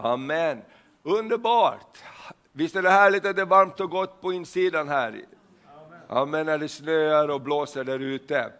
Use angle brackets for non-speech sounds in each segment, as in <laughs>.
Amen. Underbart! Visst är det härligt att det är varmt och gott på insidan här? Amen, när det snöar och blåser där ute.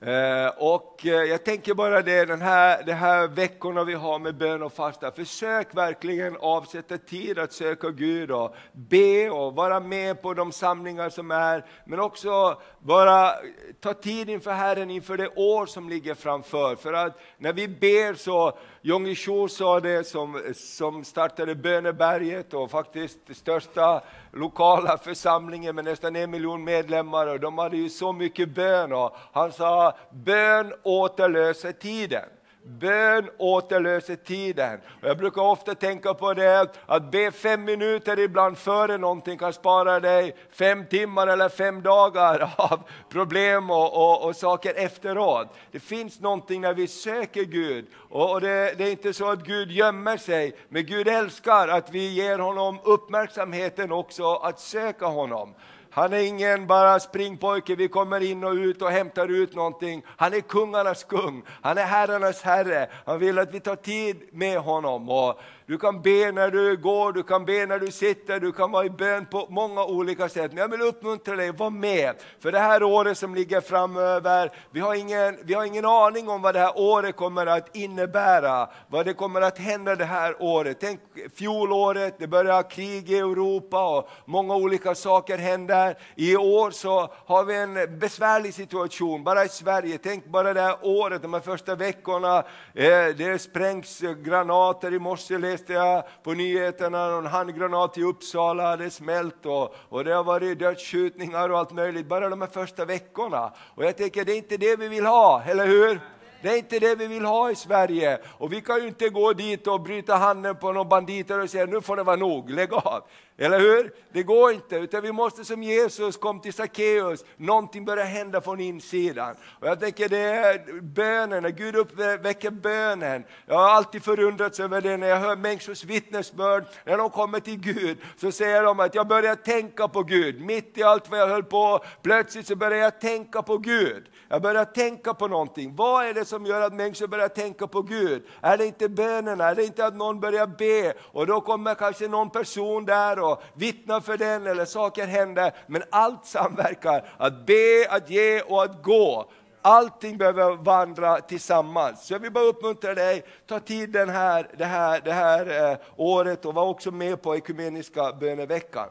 Eh, och eh, jag tänker bara det, den här, de här veckorna vi har med bön och fasta, försök verkligen avsätta tid att söka Gud och be och vara med på de samlingar som är, men också bara ta tid inför Herren inför det år som ligger framför. För att när vi ber så, Jong Cho sa det som, som startade Böneberget och faktiskt största lokala församlingen med nästan en miljon medlemmar och de hade ju så mycket bön och han sa bön återlöser tiden. Bön återlöser tiden. Och jag brukar ofta tänka på det, att be fem minuter ibland före någonting kan spara dig fem timmar eller fem dagar <laughs> av problem och, och, och saker efteråt. Det finns någonting när vi söker Gud, och det, det är inte så att Gud gömmer sig, men Gud älskar att vi ger honom uppmärksamheten också att söka honom. Han är ingen bara springpojke, vi kommer in och ut och hämtar ut någonting. Han är kungarnas kung, han är herrarnas herre. Han vill att vi tar tid med honom. Och du kan be när du går, du kan be när du sitter, du kan vara i bön på många olika sätt. Men jag vill uppmuntra dig, var med. För det här året som ligger framöver, vi har ingen, vi har ingen aning om vad det här året kommer att innebära. Vad det kommer att hända det här året. Tänk fjolåret, det börjar krig i Europa och många olika saker händer. I år så har vi en besvärlig situation, bara i Sverige. Tänk bara det här året, de här första veckorna, eh, det sprängs granater i morse läste jag på nyheterna, någon handgranat i Uppsala hade smält och, och det har varit dödsskjutningar och allt möjligt bara de här första veckorna. Och jag tänker, det är inte det vi vill ha, eller hur? Det är inte det vi vill ha i Sverige. Och vi kan ju inte gå dit och bryta handen på någon banditer och säga nu får det vara nog, lägg av. Eller hur? Det går inte, utan vi måste som Jesus kom till Sackeus, någonting börjar hända från insidan. Och jag tänker det är bönen, när Gud uppväcker bönen. Jag har alltid förundrats över det när jag hör människors vittnesbörd, när de kommer till Gud, så säger de att jag börjar tänka på Gud. Mitt i allt vad jag höll på, plötsligt så börjar jag tänka på Gud. Jag börjar tänka på någonting. Vad är det som gör att människor börjar tänka på Gud? Är det inte bönerna? Är det inte att någon börjar be och då kommer kanske någon person där och vittnar för den eller saker händer. Men allt samverkar. Att be, att ge och att gå. Allting behöver vandra tillsammans. Så jag vill bara uppmuntra dig, ta tid den här, det här, det här eh, året och var också med på ekumeniska böneveckan.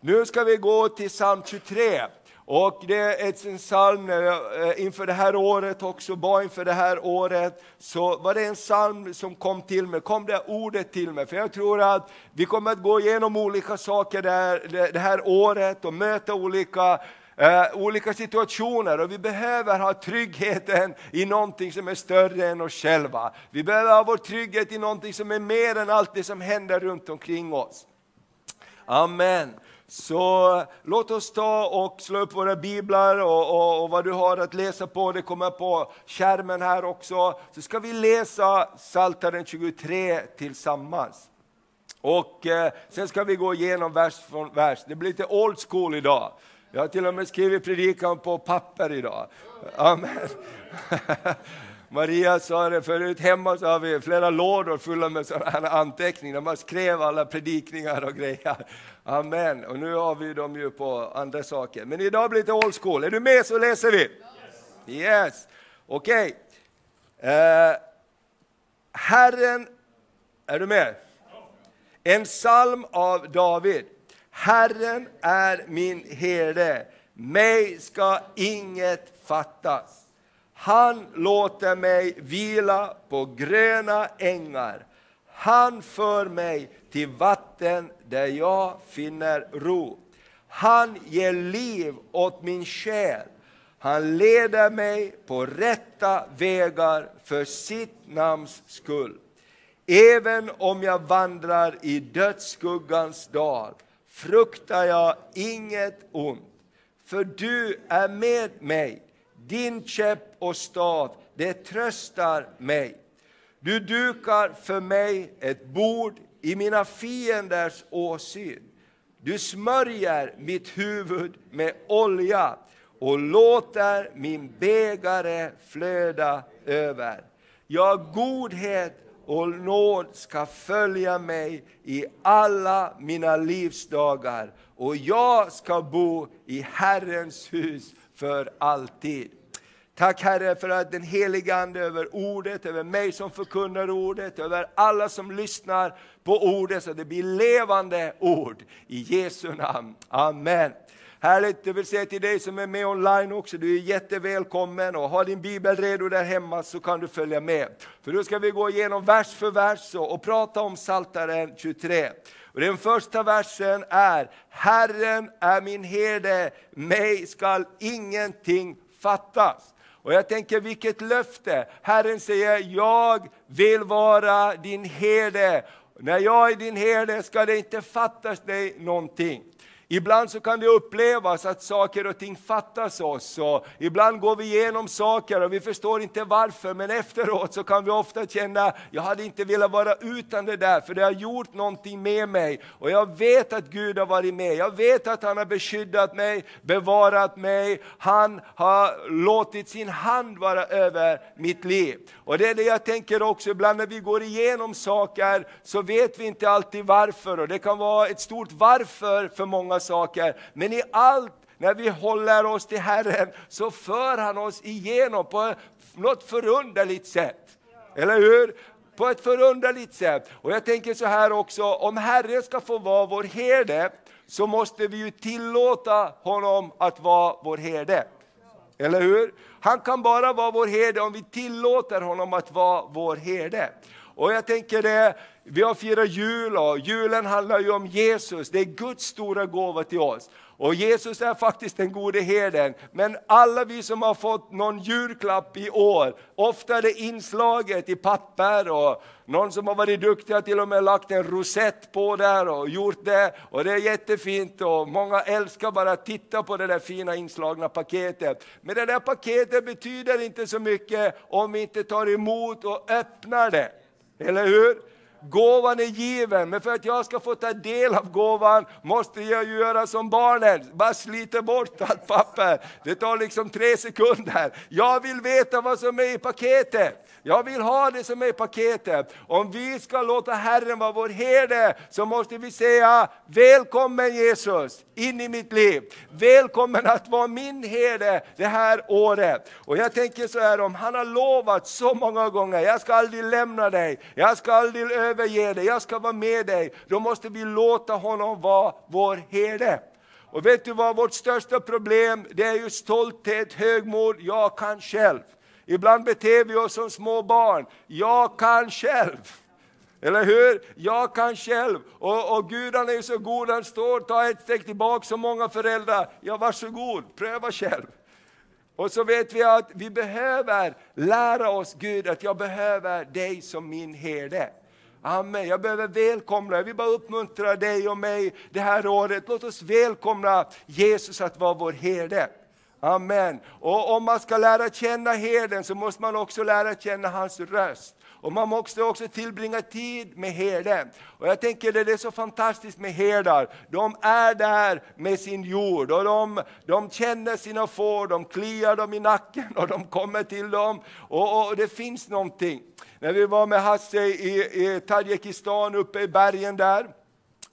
Nu ska vi gå till psalm 23. Och det är en psalm eh, eh, inför det här året också, bara inför det här året, så var det en psalm som kom till mig, kom det ordet till mig. För jag tror att vi kommer att gå igenom olika saker där, det här året och möta olika eh, olika situationer och vi behöver ha tryggheten i någonting som är större än oss själva. Vi behöver ha vår trygghet i någonting som är mer än allt det som händer runt omkring oss. Amen. Så låt oss ta och slå upp våra biblar och, och, och, vad du har att läsa på, det kommer på skärmen här också. Så ska vi läsa Psaltaren 23 tillsammans. Och eh, sen ska vi gå igenom vers från vers. Det blir lite old school idag. Jag har till och med skrivit predikan på papper idag. Amen. <laughs> Maria sa det förut, hemma så har vi flera lådor fulla med sådana anteckningar, man skrev alla predikningar och grejer. Amen, och nu har vi dem ju på andra saker. Men idag blir det old school, är du med så läser vi? Yes, yes. okej. Okay. Uh, Herren, är du med? En psalm av David. Herren är min herde, mig ska inget fattas. Han låter mig vila på gröna ängar. Han för mig till vatten där jag finner ro. Han ger liv åt min själ. Han leder mig på rätta vägar för sitt namns skull. Även om jag vandrar i dödsskuggans dal fruktar jag inget ont, för du är med mig. Din käpp och stav, det tröstar mig. Du dukar för mig ett bord i mina fienders åsyn. Du smörjer mitt huvud med olja och låter min bägare flöda över. Ja, godhet och nåd ska följa mig i alla mina livsdagar och jag ska bo i Herrens hus för alltid. Tack Herre för att den heliga Ande över ordet, över mig som förkunnar ordet, över alla som lyssnar på ordet så det blir levande ord. I Jesu namn. Amen. Härligt, det vill säga till dig som är med online också, du är jättevälkommen och har din bibel redo där hemma så kan du följa med. För då ska vi gå igenom vers för vers och, och prata om Saltaren 23. Och den första versen är, Herren är min herde, mig skall ingenting fattas. Och jag tänker vilket löfte! Herren säger, jag vill vara din herde. När jag är din herde ska det inte fattas dig någonting. Ibland så kan det upplevas att saker och ting fattas oss. Och ibland går vi igenom saker och vi förstår inte varför, men efteråt så kan vi ofta känna, jag hade inte velat vara utan det där, för det har gjort någonting med mig. Och jag vet att Gud har varit med, jag vet att han har beskyddat mig, bevarat mig, han har låtit sin hand vara över mitt liv. Och det är det jag tänker också, ibland när vi går igenom saker så vet vi inte alltid varför, och det kan vara ett stort varför för många saker. Men i allt, när vi håller oss till Herren, så för han oss igenom på något förunderligt sätt. Eller hur? På ett förunderligt sätt. Och jag tänker så här också, om Herren ska få vara vår herde, så måste vi ju tillåta honom att vara vår herde. Eller hur? Han kan bara vara vår herde om vi tillåter honom att vara vår herde. Och jag tänker det, vi har firat jul och julen handlar ju om Jesus, det är Guds stora gåva till oss. Och Jesus är faktiskt den gode herden, men alla vi som har fått någon julklapp i år, ofta är det inslaget i papper och någon som har varit duktig har till och med lagt en rosett på där och gjort det. Och det är jättefint och många älskar bara att titta på det där fina inslagna paketet. Men det där paketet betyder inte så mycket om vi inte tar emot och öppnar det. Eller hur? Gåvan är given, men för att jag ska få ta del av gåvan måste jag göra som barnen, bara slita bort allt papper. Det tar liksom tre sekunder. Jag vill veta vad som är i paketet. Jag vill ha det som är i paketet. Om vi ska låta Herren vara vår herde så måste vi säga välkommen Jesus in i mitt liv. Välkommen att vara min herde det här året. Och jag tänker så här om han har lovat så många gånger, jag ska aldrig lämna dig, jag ska aldrig överge dig, jag ska vara med dig. Då måste vi låta honom vara vår herde. Och vet du vad vårt största problem, det är ju stolthet, högmod, jag kan själv. Ibland beter vi oss som små barn, jag kan själv. Eller hur? Jag kan själv. Och, och Gud han är så god, han står, ta ett steg tillbaka som många föräldrar. Ja, varsågod, pröva själv. Och så vet vi att vi behöver lära oss Gud att jag behöver dig som min herde. Amen. Jag behöver välkomna, jag vill bara uppmuntra dig och mig det här året. Låt oss välkomna Jesus att vara vår herde. Amen. Och om man ska lära känna herden så måste man också lära känna hans röst. Och man måste också tillbringa tid med herden. Och jag tänker det är så fantastiskt med herdar. De är där med sin jord och de, de känner sina får, de kliar dem i nacken och de kommer till dem. Och, och det finns någonting. När vi var med Hasse i, i Tadzjikistan uppe i bergen där,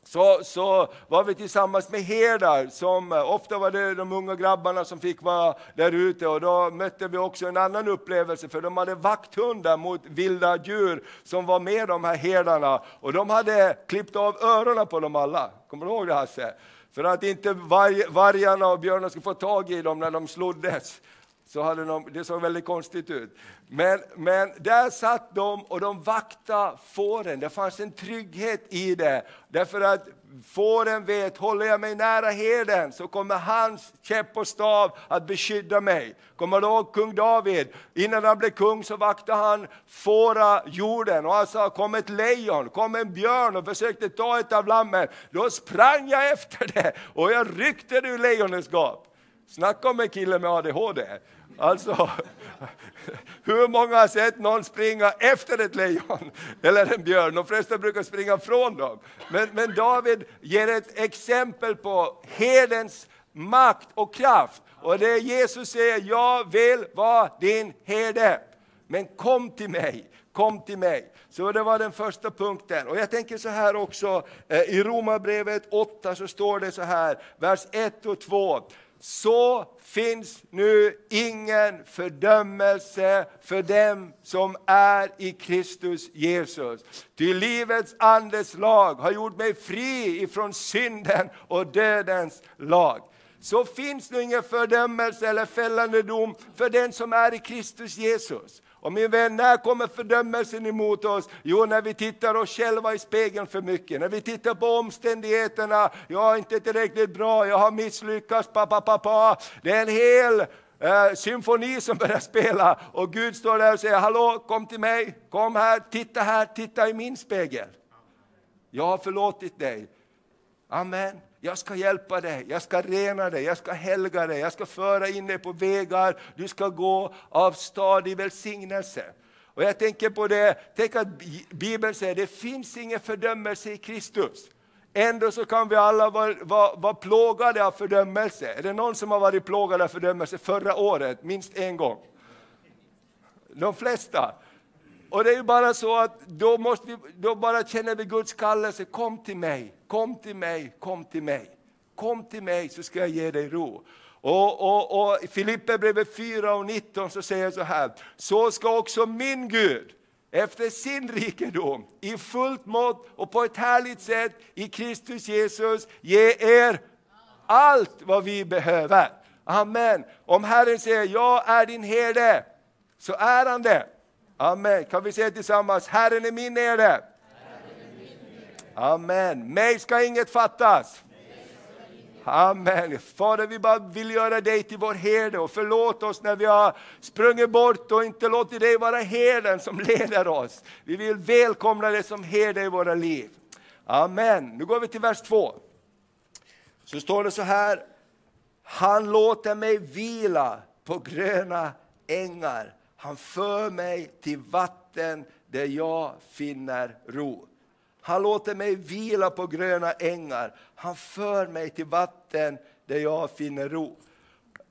så, så var vi tillsammans med herdar, som, eh, ofta var det de unga grabbarna som fick vara där ute och då mötte vi också en annan upplevelse för de hade vakthundar mot vilda djur som var med de här herdarna och de hade klippt av öronen på dem alla. Kommer du ihåg det Hasse? För att inte varg, vargarna och björnarna skulle få tag i dem när de sloddes så hade de, det såg väldigt konstigt ut. Men, men där satt de och de vaktade fåren, det fanns en trygghet i det. Därför att fåren vet, håller jag mig nära herden så kommer hans käpp och stav att beskydda mig. Kommer du ihåg kung David? Innan han blev kung så vaktade han fåra jorden och han sa, kom ett lejon, kom en björn och försökte ta ett av lammen. Då sprang jag efter det och jag ryckte det ur lejonets gap. Snacka om en kille med ADHD. Alltså, hur många har sett någon springa efter ett lejon eller en björn? De flesta brukar springa från dem. Men, men David ger ett exempel på herdens makt och kraft. Och det Jesus säger, jag vill vara din herde. Men kom till mig, kom till mig. Så det var den första punkten. Och jag tänker så här också, eh, i Romarbrevet 8 så står det så här, vers 1 och 2 så finns nu ingen fördömelse för dem som är i Kristus Jesus. Ty livets andes lag har gjort mig fri ifrån synden och dödens lag. Så finns nu ingen fördömelse eller fällande dom för den som är i Kristus Jesus. Och min vän, när kommer fördömelsen emot oss? Jo, när vi tittar oss själva i spegeln för mycket, när vi tittar på omständigheterna. Jag är inte tillräckligt bra, jag har misslyckats, pappa, pappa. Det är en hel eh, symfoni som börjar spela och Gud står där och säger, hallå, kom till mig, kom här, titta här, titta i min spegel. Jag har förlåtit dig. Amen. Jag ska hjälpa dig, jag ska rena dig, jag ska helga dig, jag ska föra in dig på vägar du ska gå av stadig välsignelse. Och jag tänker på det, tänk att Bibeln säger att det finns ingen fördömelse i Kristus. Ändå så kan vi alla vara, vara, vara plågade av fördömelse. Är det någon som har varit plågad av fördömelse förra året, minst en gång? De flesta. Och det är ju bara så att då, måste vi, då bara känner vi Guds kallelse, kom till mig, kom till mig, kom till mig. Kom till mig så ska jag ge dig ro. Och, och, och I Filipperbrevet 4 och 19 så säger jag så här, så ska också min Gud efter sin rikedom i fullt mått och på ett härligt sätt i Kristus Jesus ge er allt vad vi behöver. Amen. Om Herren säger, jag är din herde, så är han det. Amen. Kan vi säga tillsammans, Herren är min herde. Amen. Mig ska inget fattas. Amen. Fader, vi bara vill göra dig till vår herde och förlåt oss när vi har sprungit bort och inte låtit dig vara herden som leder oss. Vi vill välkomna dig som herde i våra liv. Amen. Nu går vi till vers 2. Så står det så här. Han låter mig vila på gröna ängar. Han för mig till vatten där jag finner ro. Han låter mig vila på gröna ängar. Han för mig till vatten där jag finner ro.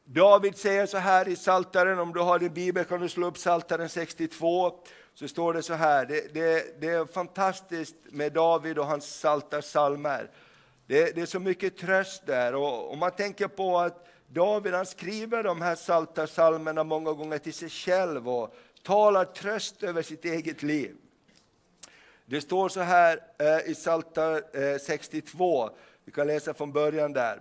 David säger så här i Saltaren, om du har din bibel kan du slå upp Saltaren 62. Så står det så här, det, det, det är fantastiskt med David och hans saltarsalmer. Det, det är så mycket tröst där. Och om man tänker på att David han skriver de här saltarsalmerna många gånger till sig själv och talar tröst över sitt eget liv. Det står så här eh, i Psaltar eh, 62, vi kan läsa från början där.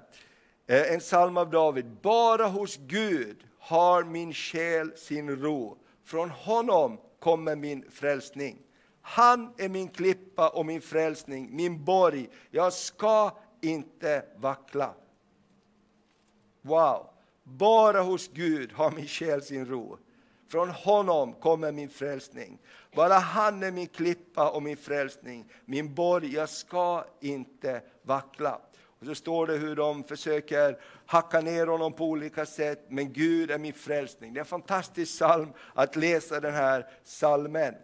Eh, en psalm av David. Bara hos Gud har min själ sin ro. Från honom kommer min frälsning. Han är min klippa och min frälsning, min borg. Jag ska inte vackla. Wow! Bara hos Gud har min själ sin ro. Från honom kommer min frälsning. Bara han är min klippa och min frälsning, min borg. Jag ska inte vackla. Och så står det hur de försöker hacka ner honom på olika sätt, men Gud är min frälsning. Det är en fantastisk psalm att läsa den här psalmen.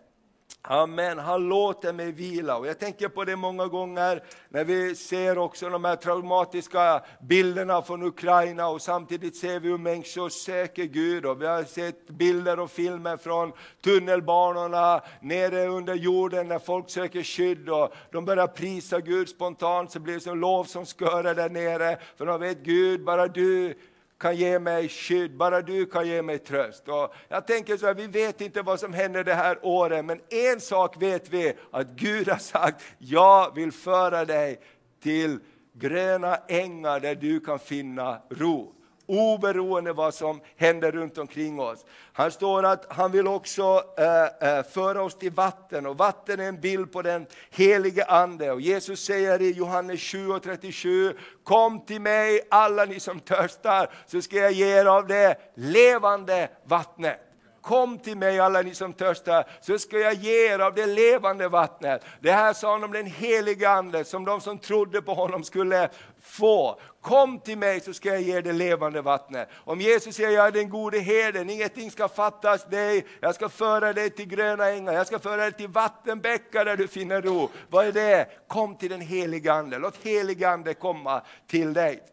Amen, han låter mig vila. Och jag tänker på det många gånger när vi ser också de här traumatiska bilderna från Ukraina och samtidigt ser vi hur människor söker Gud. Och vi har sett bilder och filmer från tunnelbanorna nere under jorden när folk söker skydd och de börjar prisa Gud spontant så blir det som lov som skörar där nere. För de vet Gud, bara du kan ge mig skydd, bara du kan ge mig tröst. Och jag tänker så här, vi vet inte vad som händer det här året, men en sak vet vi, att Gud har sagt, jag vill föra dig till gröna ängar där du kan finna ro oberoende vad som händer runt omkring oss. Han står att han vill också eh, eh, föra oss till vatten och vatten är en bild på den helige Ande. Och Jesus säger i Johannes 7 och 37, kom till mig alla ni som törstar så ska jag ge er av det levande vattnet. Kom till mig alla ni som törstar, så ska jag ge er av det levande vattnet. Det här sa han om den helige Ande, som de som trodde på honom skulle få. Kom till mig så ska jag ge er det levande vattnet. Om Jesus säger jag är den gode herden, ingenting ska fattas dig, jag ska föra dig till gröna ängar, jag ska föra dig till vattenbäckar där du finner ro. Vad är det? Kom till den helige Ande, låt helige Ande komma till dig.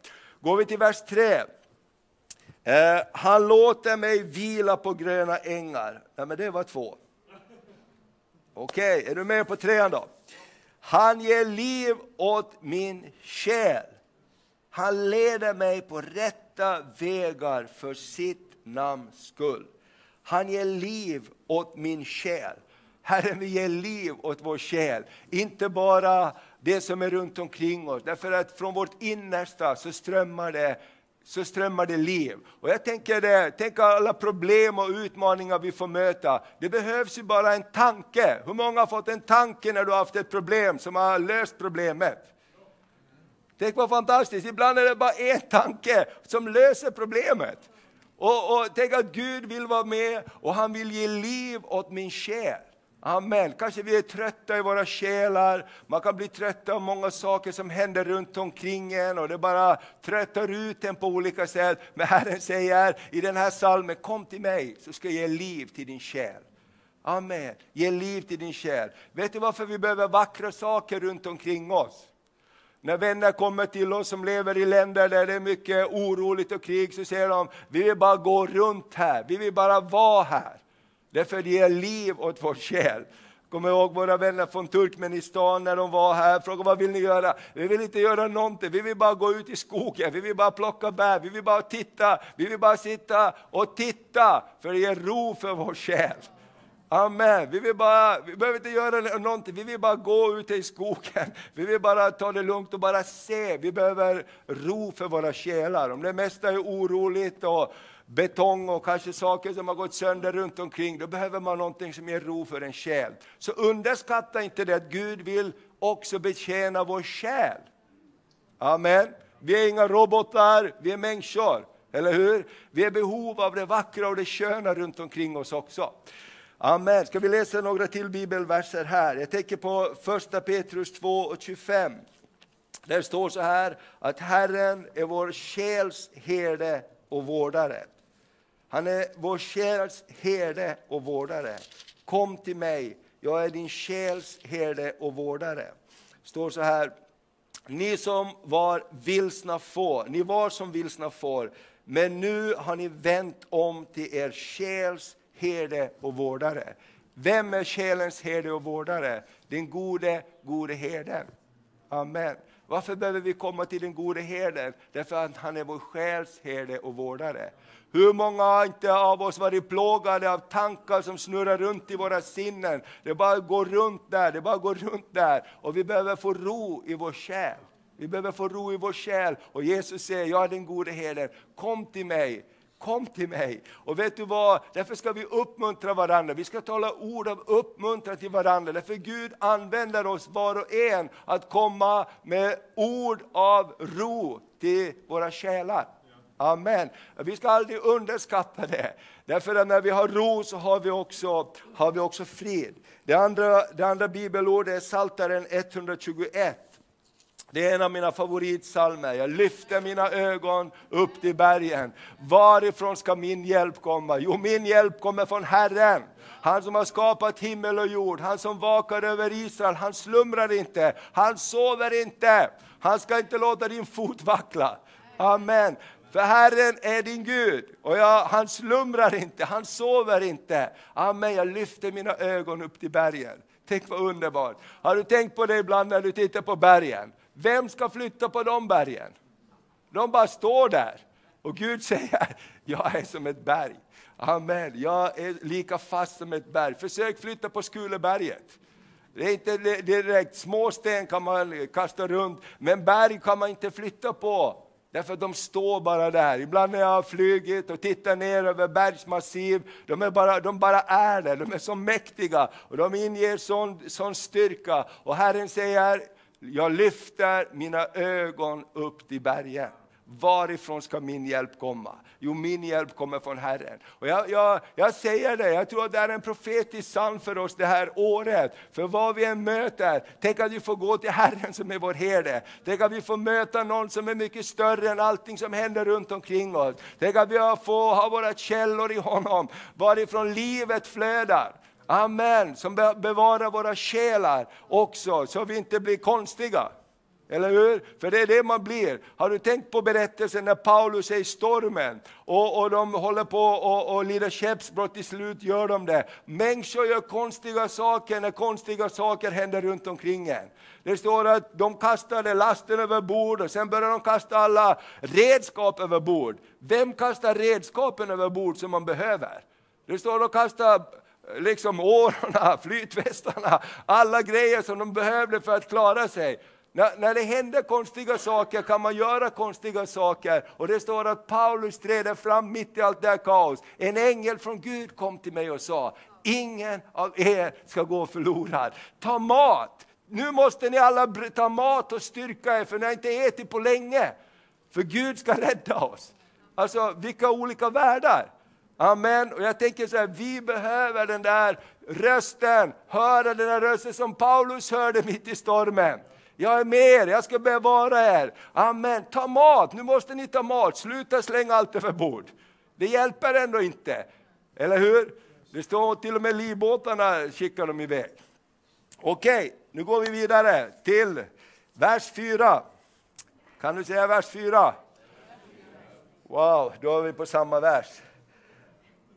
Går vi till vers 3. Eh, han låter mig vila på gröna ängar. Ja, men det var två. Okej, okay, är du med på trean då? Han ger liv åt min själ. Han leder mig på rätta vägar för sitt namns skull. Han ger liv åt min själ. Herren vill ge liv åt vår själ, inte bara det som är runt omkring oss. Därför att från vårt innersta så strömmar det så strömmar det liv. Och jag tänker det, tänk alla problem och utmaningar vi får möta. Det behövs ju bara en tanke. Hur många har fått en tanke när du har haft ett problem som har löst problemet? Tänk vad fantastiskt, ibland är det bara en tanke som löser problemet. Och, och tänk att Gud vill vara med och han vill ge liv åt min själ. Amen. Kanske vi är trötta i våra själar, man kan bli trött av många saker som händer runt omkring en och det bara tröttar ut en på olika sätt. Men Herren säger i den här salmen, kom till mig så ska jag ge liv till din själ. Amen. Ge liv till din själ. Vet du varför vi behöver vackra saker runt omkring oss? När vänner kommer till oss som lever i länder där det är mycket oroligt och krig så säger de, vi vill bara gå runt här, vi vill bara vara här. Därför det ger liv åt vår själ. Kommer ihåg våra vänner från Turkmenistan när de var här, frågade vad vill ni göra? Vi vill inte göra någonting, vi vill bara gå ut i skogen, vi vill bara plocka bär, vi vill bara titta, vi vill bara sitta och titta, för det ger ro för vår själ. Amen. Vi, vill bara, vi behöver inte göra någonting, vi vill bara gå ute i skogen. Vi vill bara ta det lugnt och bara se. Vi behöver ro för våra själar. Om det mesta är oroligt och betong och kanske saker som har gått sönder runt omkring, då behöver man någonting som ger ro för en själ. Så underskatta inte det att Gud vill också betjäna vår själ. Amen. Vi är inga robotar, vi är människor. Eller hur? Vi är behov av det vackra och det sköna runt omkring oss också. Amen. Ska vi läsa några till bibelverser här? Jag tänker på första Petrus 2 och 25. Där står så här att Herren är vår själs herde och vårdare. Han är vår själs herde och vårdare. Kom till mig, jag är din själs herde och vårdare. Det står så här, ni som var vilsna får, ni var som vilsna får, men nu har ni vänt om till er själs herde och vårdare. Vem är själens herde och vårdare? Den gode, gode herden. Amen. Varför behöver vi komma till den gode herden? Därför att han är vår själs herde och vårdare. Hur många har inte av oss varit plågade av tankar som snurrar runt i våra sinnen? Det bara går runt där, det bara går runt där. Och vi behöver få ro i vår själ. Vi behöver få ro i vår själ. Och Jesus säger, jag är den gode herden, kom till mig. Kom till mig. Och vet du vad, därför ska vi uppmuntra varandra. Vi ska tala ord av uppmuntran till varandra. Därför Gud använder oss var och en att komma med ord av ro till våra själar. Amen. Vi ska aldrig underskatta det. Därför att när vi har ro så har vi också, har vi också frid. Det andra, det andra bibelordet är Saltaren 121. Det är en av mina favoritsalmer. Jag lyfter mina ögon upp till bergen. Varifrån ska min hjälp komma? Jo, min hjälp kommer från Herren. Han som har skapat himmel och jord, han som vakar över Israel, han slumrar inte, han sover inte. Han ska inte låta din fot vackla. Amen. För Herren är din Gud och jag, han slumrar inte, han sover inte. Amen, jag lyfter mina ögon upp till bergen. Tänk vad underbart. Har du tänkt på det ibland när du tittar på bergen? Vem ska flytta på de bergen? De bara står där. Och Gud säger, jag är som ett berg. Amen, jag är lika fast som ett berg. Försök flytta på Skuleberget. Det är inte direkt, små sten kan man kasta runt, men berg kan man inte flytta på. Därför att de står bara där. Ibland när jag har flugit och tittar ner över bergsmassiv, de, är bara, de bara är där, de är så mäktiga och de inger sån, sån styrka. Och Herren säger, jag lyfter mina ögon upp till bergen. Varifrån ska min hjälp komma? Jo, min hjälp kommer från Herren. Och jag, jag, jag säger det, jag tror att det är en profetisk psalm för oss det här året. För vad vi än möter, tänk att vi får gå till Herren som är vår herde. Tänk att vi får möta någon som är mycket större än allting som händer runt omkring oss. Tänk att vi får ha våra källor i honom, varifrån livet flödar. Amen, som bevarar våra själar också, så vi inte blir konstiga. Eller hur? För det är det man blir. Har du tänkt på berättelsen när Paulus är i stormen och, och de håller på och, och lider skeppsbrott, till slut gör de det. Människor gör konstiga saker när konstiga saker händer runt omkring en. Det står att de kastade lasten över bord och sen började de kasta alla redskap över bord. Vem kastar redskapen över bord som man behöver? Det står att de kastar liksom årorna, <laughs> flytvästarna, alla grejer som de behövde för att klara sig. När, när det händer konstiga saker kan man göra konstiga saker. Och det står att Paulus träder fram mitt i allt det här kaos. En ängel från Gud kom till mig och sa, ingen av er ska gå förlorad. Ta mat! Nu måste ni alla ta mat och styrka er, för ni har inte ätit på länge. För Gud ska rädda oss. Alltså vilka olika världar. Amen. Och jag tänker så här, vi behöver den där rösten, höra den där rösten som Paulus hörde mitt i stormen. Jag är med er, jag ska bevara er. Amen. Ta mat, nu måste ni ta mat. Sluta slänga allt över bord. Det hjälper ändå inte. Eller hur? Det står till och med livbåtarna skickar de iväg. Okej, nu går vi vidare till vers 4. Kan du säga vers 4? Wow, då är vi på samma vers.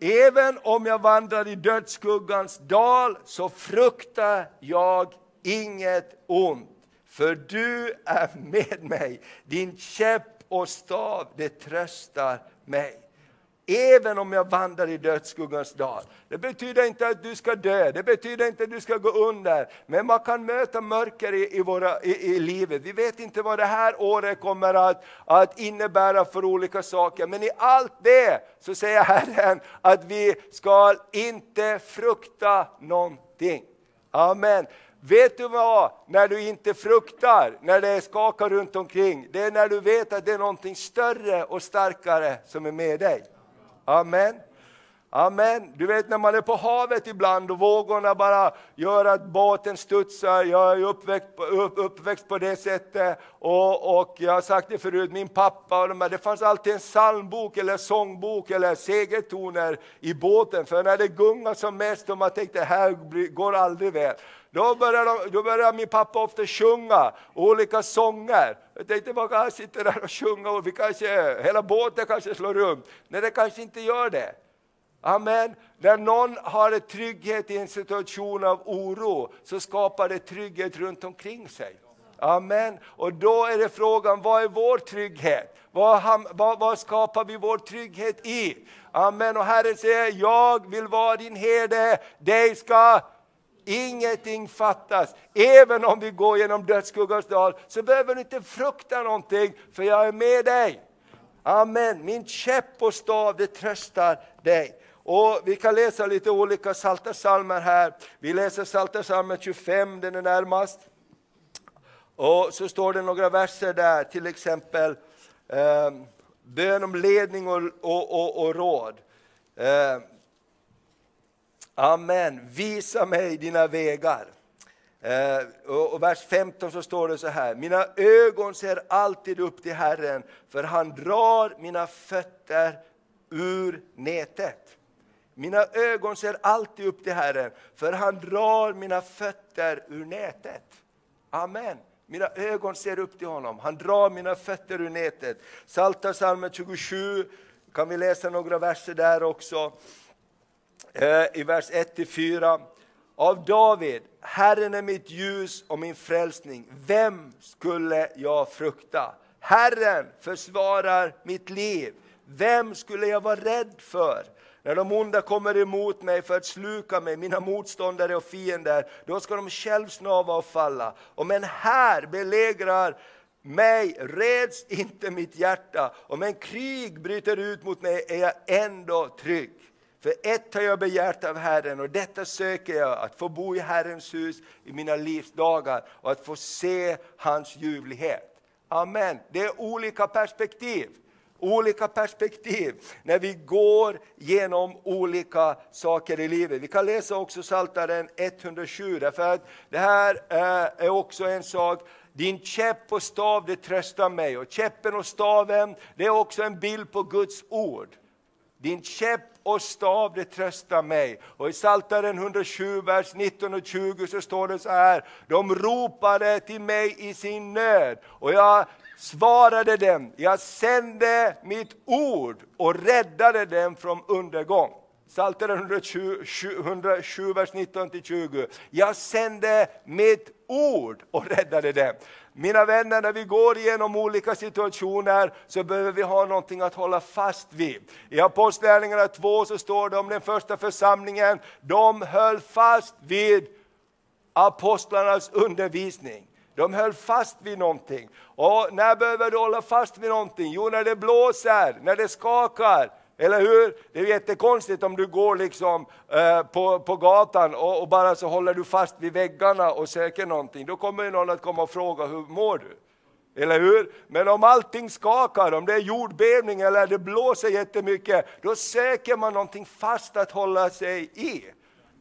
Även om jag vandrar i dödsskuggans dal så fruktar jag inget ont för du är med mig, din käpp och stav, det tröstar mig. Även om jag vandrar i dödsskuggans dal. Det betyder inte att du ska dö, det betyder inte att du ska gå under. Men man kan möta mörker i, i, våra, i, i livet. Vi vet inte vad det här året kommer att, att innebära för olika saker. Men i allt det så säger Herren att vi ska inte frukta någonting. Amen. Vet du vad, när du inte fruktar, när det skakar runt omkring, det är när du vet att det är någonting större och starkare som är med dig. Amen. Amen. Du vet när man är på havet ibland och vågorna bara gör att båten studsar. Jag är uppväxt på, upp, uppväxt på det sättet. Och, och jag har sagt det förut, min pappa och de här, det fanns alltid en psalmbok eller sångbok eller segertoner i båten. För när det gungar som mest och man tänkte, det här går aldrig väl. Då började, då började min pappa ofta sjunga olika sånger. Jag tänkte, man kan sitta där och sjunga och vi kanske, hela båten kanske slår runt. Nej, det kanske inte gör det. Amen. När någon har en trygghet i en situation av oro så skapar det trygghet runt omkring sig. Amen. Och då är det frågan, vad är vår trygghet? Vad, vad, vad, skapar vi vår trygghet i? Amen. Och Herren säger, jag vill vara din herde, dig ska Ingenting fattas. Även om vi går genom dödsskuggans dal så behöver du inte frukta någonting, för jag är med dig. Amen. Min käpp och stav, det tröstar dig. Och Vi kan läsa lite olika saltarsalmer här. Vi läser Psaltarpsalmen 25, den är närmast. Och så står det några verser där, till exempel eh, bön om ledning och, och, och, och råd. Eh, Amen. Visa mig dina vägar. Eh, och, och vers 15 så står det så här. Mina ögon ser alltid upp till Herren, för han drar mina fötter ur nätet. Mina ögon ser alltid upp till Herren, för han drar mina fötter ur nätet. Amen. Mina ögon ser upp till honom, han drar mina fötter ur nätet. Salta salmen 27, kan vi läsa några verser där också. Eh, I vers 1-4. Av David, Herren är mitt ljus och min frälsning, vem skulle jag frukta? Herren försvarar mitt liv, vem skulle jag vara rädd för? När de onda kommer emot mig för att sluka mig, mina motståndare och fiender, då ska de självsnava och falla. Om en här belägrar mig reds inte mitt hjärta, om en krig bryter ut mot mig är jag ändå trygg. För ett har jag begärt av Herren och detta söker jag, att få bo i Herrens hus i mina livsdagar och att få se hans ljuvlighet. Amen. Det är olika perspektiv. Olika perspektiv när vi går genom olika saker i livet. Vi kan läsa också Psaltaren 107, därför att det här eh, är också en sak din käpp och stav det tröstar mig. Och käppen och staven det är också en bild på Guds ord din käpp och stav det tröstar mig. Och i Psaltaren 107, vers 19 och 20 så står det så här. De ropade till mig i sin nöd och jag svarade dem. Jag sände mitt ord och räddade dem från undergång. Psaltaren 107, 107, vers 19-20. Jag sände mitt ord och räddade dem. Mina vänner, när vi går igenom olika situationer så behöver vi ha någonting att hålla fast vid. I Apostlagärningarna 2 så står det om den första församlingen, de höll fast vid apostlarnas undervisning. De höll fast vid någonting. Och när behöver du hålla fast vid någonting? Jo, när det blåser, när det skakar, eller hur? Det är jättekonstigt om du går liksom, eh, på, på gatan och, och, bara så håller du fast vid väggarna och söker någonting. Då kommer någon att komma och fråga, hur mår du? Eller hur? Men om allting skakar, om det är jordbävning eller det blåser jättemycket, då söker man någonting fast att hålla sig i.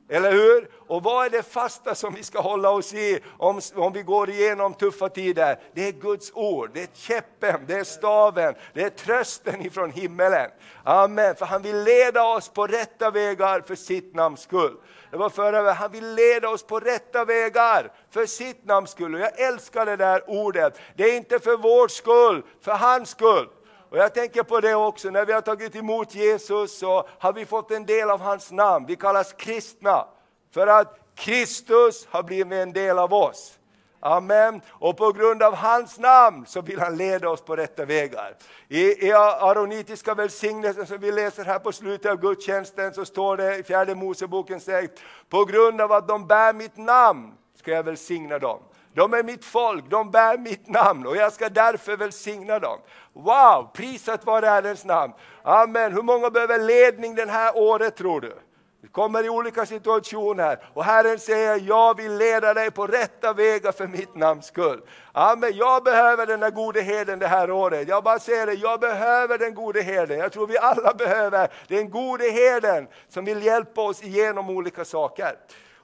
Eller hur? Och vad är det fasta som vi ska hålla oss i om, om vi går igenom tuffa tider? Det är Guds ord, det är käppen, det är staven, det är trösten ifrån himmelen. Amen, för han vill leda oss på rätta vägar för sitt namns skull. Det var förra han vill leda oss på rätta vägar för sitt namns skull. Och jag älskar det där ordet. Det är inte för vår skull, för hans skull. Och jag tänker på det också, när vi har tagit emot Jesus så har vi fått en del av hans namn. Vi kallas kristna, för att Kristus har blivit en del av oss. Amen. Och på grund av hans namn så vill han leda oss på rätta vägar. I, i aronitiska välsignelsen som vi läser här på slutet av gudstjänsten så står det i fjärde Moseboken sägt, på grund av att de bär mitt namn ska jag välsigna dem. De är mitt folk, de bär mitt namn och jag ska därför välsigna dem. Wow, prisat vare Herrens namn. Amen. Hur många behöver ledning det här året tror du? Vi kommer i olika situationer och Herren säger, jag vill leda dig på rätta vägar för mitt namns skull. Amen. Jag behöver den där gode herden det här året. Jag bara säger det, jag behöver den gode herden. Jag tror vi alla behöver den gode herden som vill hjälpa oss igenom olika saker.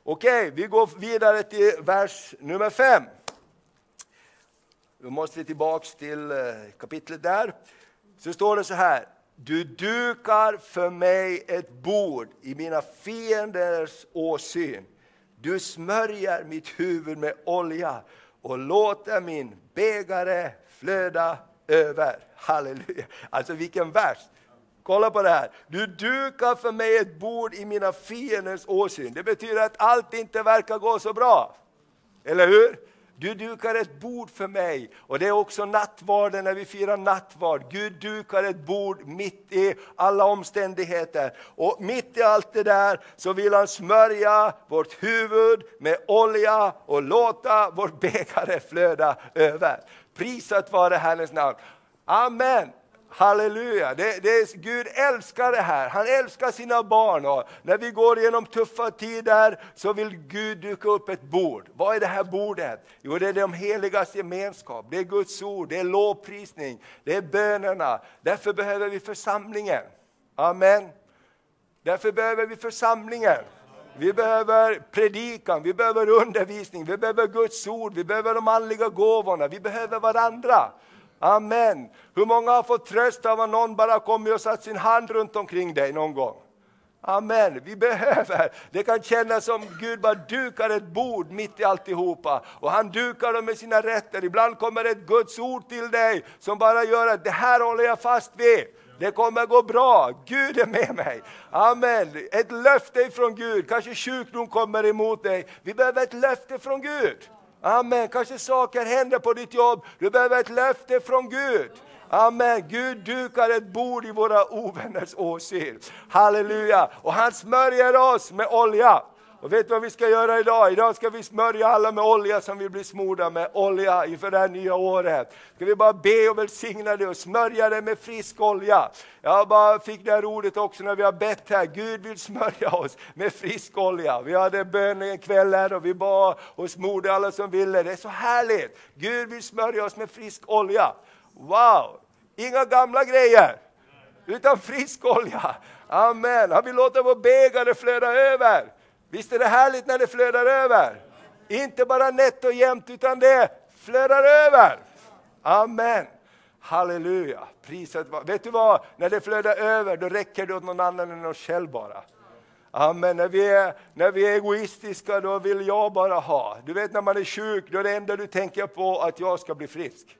Okej, vi går vidare till vers nummer 5. Då måste vi tillbaka till eh, kapitlet där. Så står det så här. Du dukar för mig ett bord i mina fienders åsyn. Du smörjer mitt huvud med olja och låter min bägare flöda över. Halleluja! Alltså vilken vers! Kolla på det här. Du dukar för mig ett bord i mina fienders åsyn. Det betyder att allt inte verkar gå så bra. Eller hur? Du dukar ett bord för mig. Och det är också nattvarden när vi firar nattvard. Gud dukar ett bord mitt i alla omständigheter. Och mitt i allt det där så vill han smörja vårt huvud med olja och låta vår bägare flöda över. Prisat vare Herrens namn. Amen. Halleluja! Det, det, Gud älskar det här, han älskar sina barn. Och när vi går igenom tuffa tider så vill Gud duka upp ett bord. Vad är det här bordet? Jo, det är de heligas gemenskap, det är Guds ord, det är lovprisning, det är bönerna. Därför behöver vi församlingen. Amen. Därför behöver vi församlingen. Vi behöver predikan, vi behöver undervisning, vi behöver Guds ord, vi behöver de andliga gåvorna, vi behöver varandra. Amen. Hur många har fått tröst av att någon bara kommit och satt sin hand runt omkring dig någon gång? Amen. Vi behöver, det kan kännas som Gud bara dukar ett bord mitt i alltihopa. Och han dukar dem med sina rätter. Ibland kommer ett Guds ord till dig som bara gör att det här håller jag fast vid. Det kommer gå bra, Gud är med mig. Amen. Ett löfte från Gud, kanske sjukdom kommer emot dig. Vi behöver ett löfte från Gud. Amen. Kanske saker händer på ditt jobb. Du behöver ett löfte från Gud. Amen. Gud dukar ett bord i våra ovänners åsyn. Halleluja. Och han smörjer oss med olja. Och vet du vad vi ska göra idag? Idag ska vi smörja alla med olja som vill bli smorda med olja inför det här nya året. Ska vi bara be och välsigna det och smörja det med frisk olja. Jag bara fick det här ordet också när vi har bett här. Gud vill smörja oss med frisk olja. Vi hade bön en kväll här och vi bad och smorde alla som ville. Det är så härligt. Gud vill smörja oss med frisk olja. Wow! Inga gamla grejer, utan frisk olja. Amen. Han vill låta vår bägare flöda över. Visst är det härligt när det flödar över? Inte bara nätt och jämnt, utan det flödar över. Amen. Halleluja, prisat Vet du vad, när det flödar över då räcker det åt någon annan än oss själv bara. Amen. När vi, är, när vi är egoistiska då vill jag bara ha. Du vet när man är sjuk, då är det enda du tänker på att jag ska bli frisk.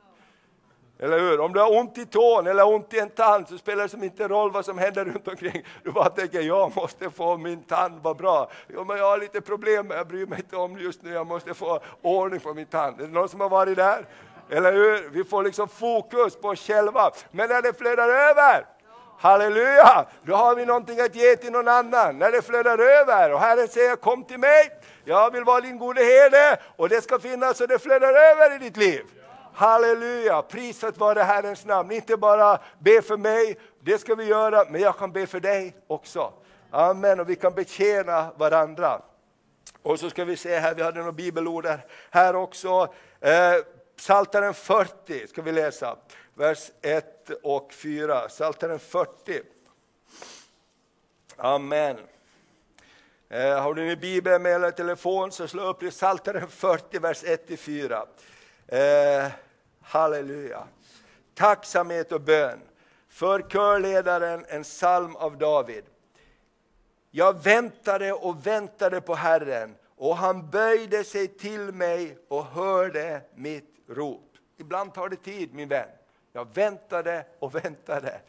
Eller hur? Om du har ont i tån eller ont i en tand så spelar det som inte roll vad som händer runt omkring. Du bara tänker, jag måste få min tand vara bra. Jo, men jag har lite problem, jag bryr mig inte om just nu, jag måste få ordning på min tand. Är det någon som har varit där? Eller hur? Vi får liksom fokus på oss själva. Men när det flödar över, halleluja, då har vi någonting att ge till någon annan. När det flödar över och Herren säger kom till mig, jag vill vara din gode herde och det ska finnas så det flödar över i ditt liv. Halleluja, prisat vare Herrens namn. Inte bara be för mig, det ska vi göra, men jag kan be för dig också. Amen, och vi kan betjäna varandra. Och så ska vi se här, vi hade några bibelord här också. Eh, Psaltaren 40 ska vi läsa, vers 1 och 4. Psaltaren 40. Amen. Eh, har du en bibel med eller telefon så slå upp i Psaltaren 40, vers 1-4. Eh, halleluja. Tacksamhet och bön. För körledaren en psalm av David. Jag väntade och väntade på Herren och han böjde sig till mig och hörde mitt rop. Ibland tar det tid min vän. Jag väntade och väntade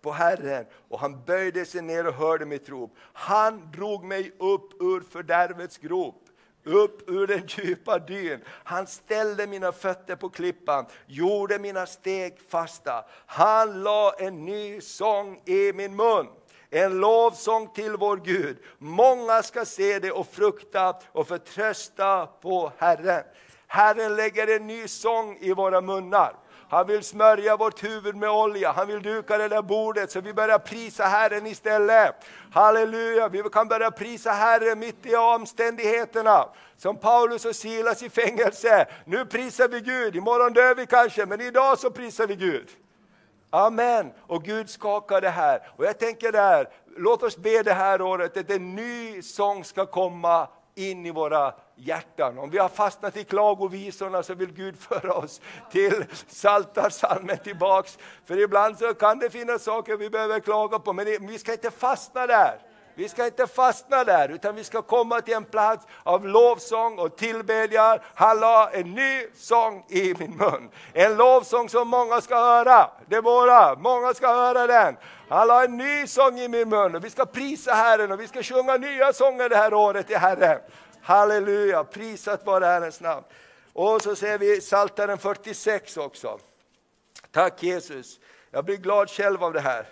på Herren och han böjde sig ner och hörde mitt rop. Han drog mig upp ur fördärvets grop upp ur den djupa dyn. Han ställde mina fötter på klippan, gjorde mina steg fasta. Han la en ny sång i min mun. En lovsång till vår Gud. Många ska se det och frukta och förtrösta på Herren. Herren lägger en ny sång i våra munnar. Han vill smörja vårt huvud med olja, han vill duka det där bordet så vi börjar prisa Herren istället. Halleluja, vi kan börja prisa Herren mitt i omständigheterna. Som Paulus och Silas i fängelse. Nu prisar vi Gud, imorgon dör vi kanske, men idag så prisar vi Gud. Amen. Och Gud skakar det här. Och jag tänker där, låt oss be det här året att en ny sång ska komma in i våra hjärtan. Om vi har fastnat i klagovisorna så vill Gud föra oss till Psaltarpsalmen tillbaks. För ibland så kan det finnas saker vi behöver klaga på, men vi ska inte fastna där. Vi ska inte fastna där, utan vi ska komma till en plats av lovsång och tillbedjan. Han la en ny sång i min mun. En lovsång som många ska höra. Det är våra, många ska höra den. Han la en ny sång i min mun och vi ska prisa Herren och vi ska sjunga nya sånger det här året till Herren. Halleluja, prisat vare Herrens namn. Och så ser vi Psaltaren 46 också. Tack Jesus, jag blir glad själv av det här.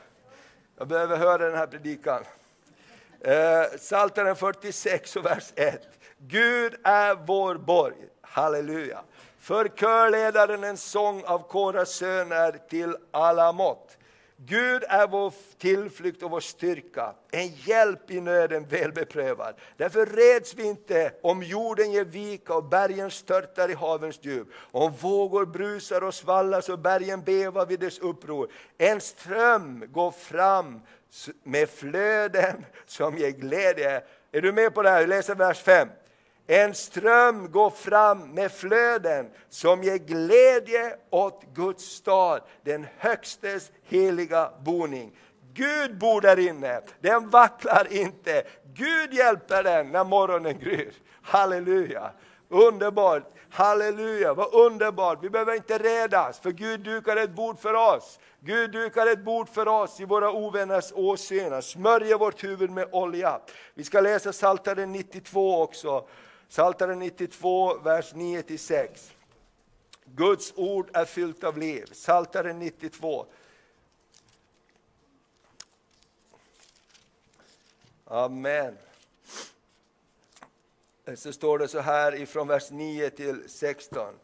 Jag behöver höra den här predikan. Eh, Psaltaren 46 och vers 1. Gud är vår borg, halleluja. För körledaren en sång av Koras söner till alla mått. Gud är vår tillflykt och vår styrka, en hjälp i nöden välbeprövad. Därför räds vi inte om jorden ger vika och bergen störtar i havens djup. Om vågor brusar och svallar och bergen bevar vid dess uppror. En ström går fram med flöden som ger glädje. Är du med på det här? Jag läser vers 5. En ström går fram med flöden som ger glädje åt Guds stad, den högstes heliga boning. Gud bor där inne, den vacklar inte. Gud hjälper den när morgonen gryr. Halleluja! Underbart! Halleluja, vad underbart! Vi behöver inte rädas, för Gud dukar ett bord för oss. Gud dukar ett bord för oss i våra ovänners åsyn, smörjer vårt huvud med olja. Vi ska läsa Psaltaren 92 också. Psaltaren 92, vers 9-6. Guds ord är fyllt av liv. Psaltaren 92. Amen. Så står det så här ifrån vers 9 till 16.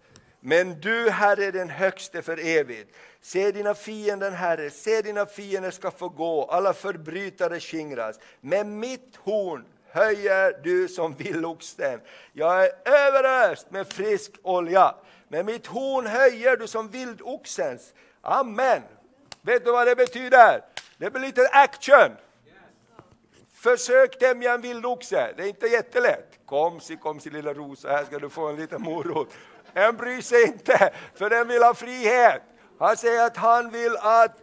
Men du, Herre, den högste för evigt. Se dina fienden, Herre, se dina fiender ska få gå, alla förbrytare skingras. Med mitt horn höjer du som villoxen. Jag är överöst med frisk olja. Med mitt horn höjer du som vildoxens. Amen. Vet du vad det betyder? Det blir lite action. Försök tämja en vildoxe, det är inte jättelätt. Kom si, kom si lilla Rosa, här ska du få en liten morot. Den bryr sig inte, för den vill ha frihet. Han säger att han vill att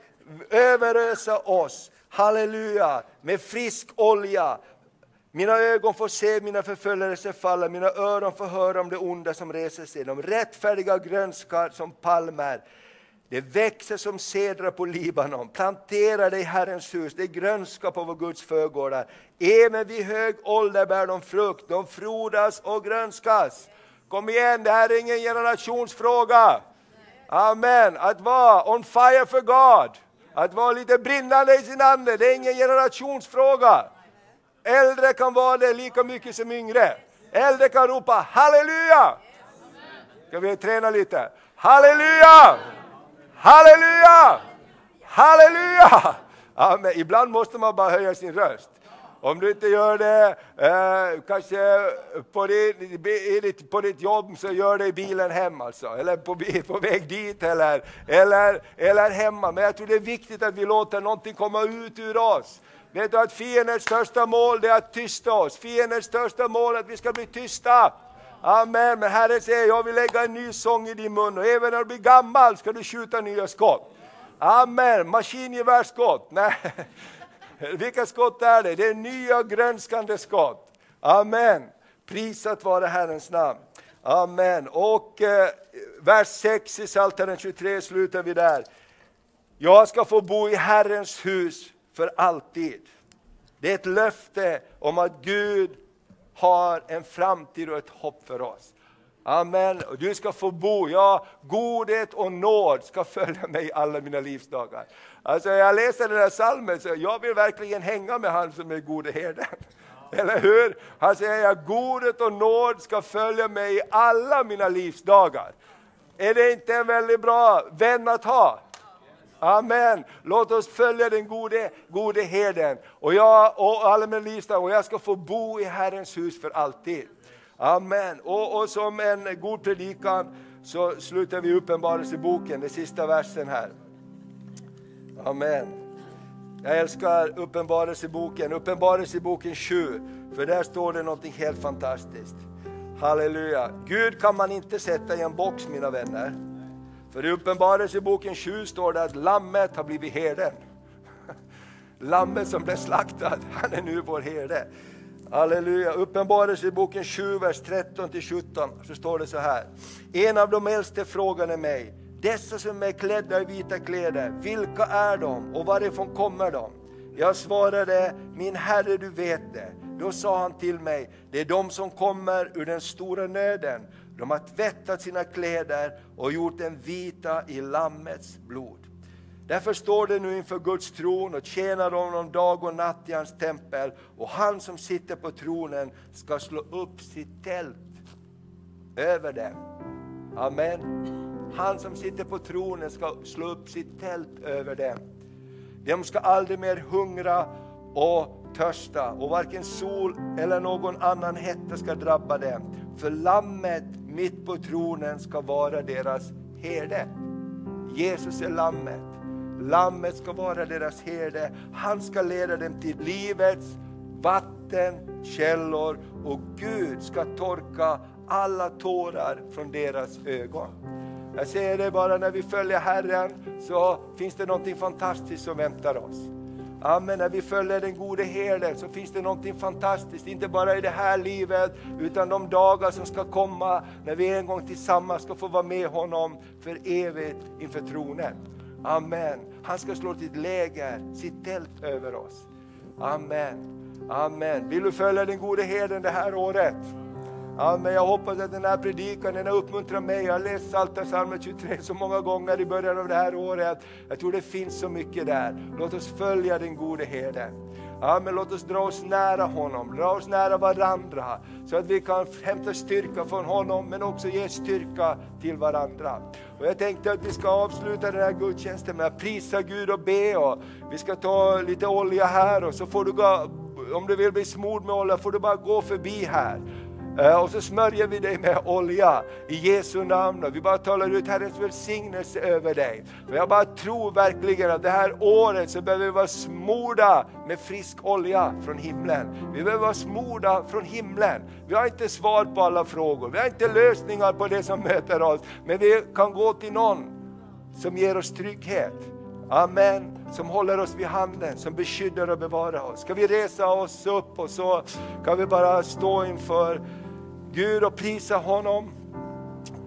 överösa oss, halleluja, med frisk olja. Mina ögon får se mina förföljelser falla, mina öron får höra om det onda som reser sig. De rättfärdiga grönskar som palmer. Det växer som cedrar på Libanon. Plantera dig i Herrens hus, det är grönska på vår Guds förgårdar. Även vid hög ålder bär de frukt, de frodas och grönskas. Kom igen, det här är ingen generationsfråga. Amen. Att vara on fire for God, att vara lite brinnande i sin ande, det är ingen generationsfråga. Äldre kan vara det lika mycket som yngre. Äldre kan ropa halleluja. Ska vi träna lite? Halleluja! Halleluja! Halleluja! Amen. Ibland måste man bara höja sin röst. Om du inte gör det eh, kanske på ditt, på ditt jobb, så gör det i bilen hem alltså. Eller på, på väg dit eller, eller, eller hemma. Men jag tror det är viktigt att vi låter någonting komma ut ur oss. Vet du att fiendens största mål är att tysta oss. Fiendens största mål är att vi ska bli tysta. Amen. Men Herren säger, jag vill lägga en ny sång i din mun och även när du blir gammal ska du skjuta nya skott. Amen. Maskingevärsskott. <laughs> Nej. Vilka skott är det? Det är nya grönskande skott. Amen. Prisat vare Herrens namn. Amen. Och eh, vers 6 i Psaltaren 23 slutar vi där. Jag ska få bo i Herrens hus för alltid. Det är ett löfte om att Gud har en framtid och ett hopp för oss. Amen. Du ska få bo, ja, godhet och nåd ska följa mig alla mina livsdagar. Alltså jag läser den här salmen så jag vill verkligen hänga med han som är gode herden. Eller hur? Han säger att godhet och nåd ska följa mig i alla mina livsdagar. Är det inte en väldigt bra vän att ha? Amen. Låt oss följa den gode, gode herden. Och jag och alla mina livsdagar, och jag ska få bo i Herrens hus för alltid. Amen. Och, och som en god predikan så slutar vi Uppenbarelseboken, den sista versen här. Amen. Jag älskar Uppenbarelseboken, Uppenbarelseboken 7, för där står det något helt fantastiskt. Halleluja. Gud kan man inte sätta i en box mina vänner. För i Uppenbarelseboken 7 står det att lammet har blivit herden. <laughs> Lammet som blev slaktad, han är nu vår herde. Halleluja. Uppenbarelseboken 7, vers 13-17 så står det så här. En av de äldste frågade mig, dessa som är klädda i vita kläder, vilka är de och varifrån kommer de? Jag svarade, min Herre du vet det. Då sa han till mig, det är de som kommer ur den stora nöden. De har tvättat sina kläder och gjort dem vita i Lammets blod. Därför står de nu inför Guds tron och tjänar honom dag och natt i hans tempel. Och han som sitter på tronen ska slå upp sitt tält över dem. Amen. Han som sitter på tronen ska slå upp sitt tält över dem. De ska aldrig mer hungra och törsta och varken sol eller någon annan hetta ska drabba dem. För lammet mitt på tronen ska vara deras herde. Jesus är lammet. Lammet ska vara deras herde. Han ska leda dem till livets vattenkällor och Gud ska torka alla tårar från deras ögon. Jag säger det bara, när vi följer Herren så finns det någonting fantastiskt som väntar oss. Amen. När vi följer den gode herden så finns det någonting fantastiskt, inte bara i det här livet, utan de dagar som ska komma när vi en gång tillsammans ska få vara med honom för evigt inför tronen. Amen. Han ska slå sitt läger, sitt tält över oss. Amen. Amen. Vill du följa den gode herden det här året? Amen. Jag hoppas att den här predikan den har uppmuntrat mig. Jag har läst Psaltarpsalmen 23 så många gånger i början av det här året. Jag tror det finns så mycket där. Låt oss följa den gode herden. Amen. Låt oss dra oss nära honom, dra oss nära varandra. Så att vi kan hämta styrka från honom men också ge styrka till varandra. Och jag tänkte att vi ska avsluta den här gudstjänsten med att prisa Gud och be. Och vi ska ta lite olja här och så får du gå, om du vill bli smord med olja får du bara gå förbi här. Eh, och så smörjer vi dig med olja i Jesu namn och vi bara talar ut Herrens välsignelse över dig. Men jag bara tror verkligen att det här året så behöver vi vara smorda med frisk olja från himlen. Vi behöver vara smorda från himlen. Vi har inte svar på alla frågor, vi har inte lösningar på det som möter oss, men vi kan gå till någon som ger oss trygghet. Amen. Som håller oss vid handen, som beskyddar och bevarar oss. Ska vi resa oss upp och så kan vi bara stå inför Gud och prisa honom.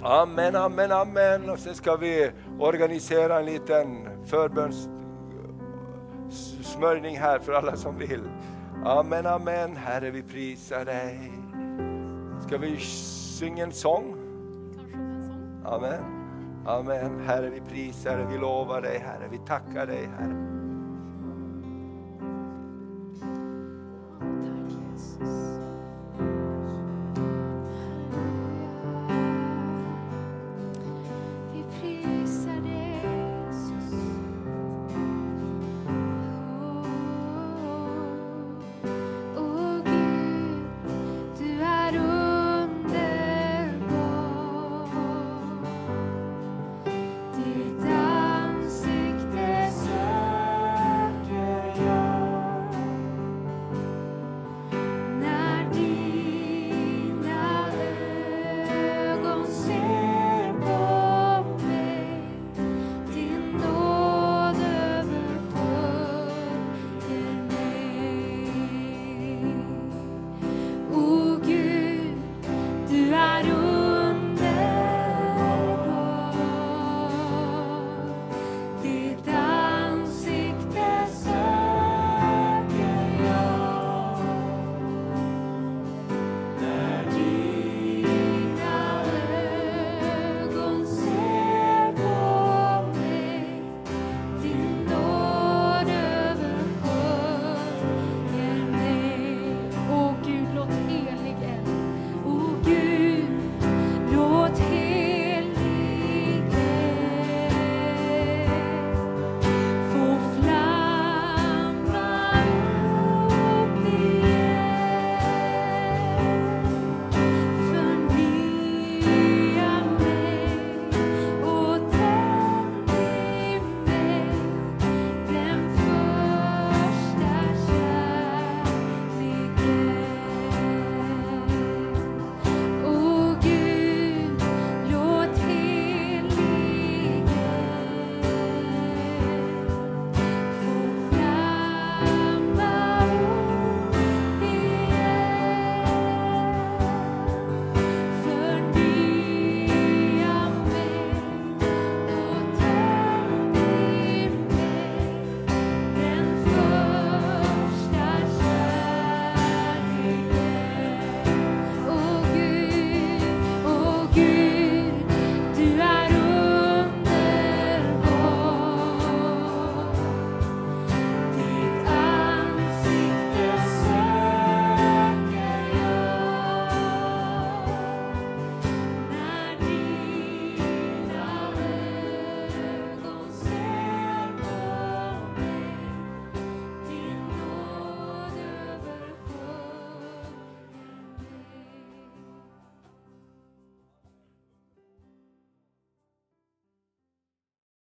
Amen, amen, amen. Och sen ska vi organisera en liten förbönssmörjning här för alla som vill. Amen, amen, Herre vi prisar dig. Ska vi synga en sång? Amen. Amen. Herre vi prisar dig, vi lovar dig Herre, vi tackar dig Herre. Tack Jesus.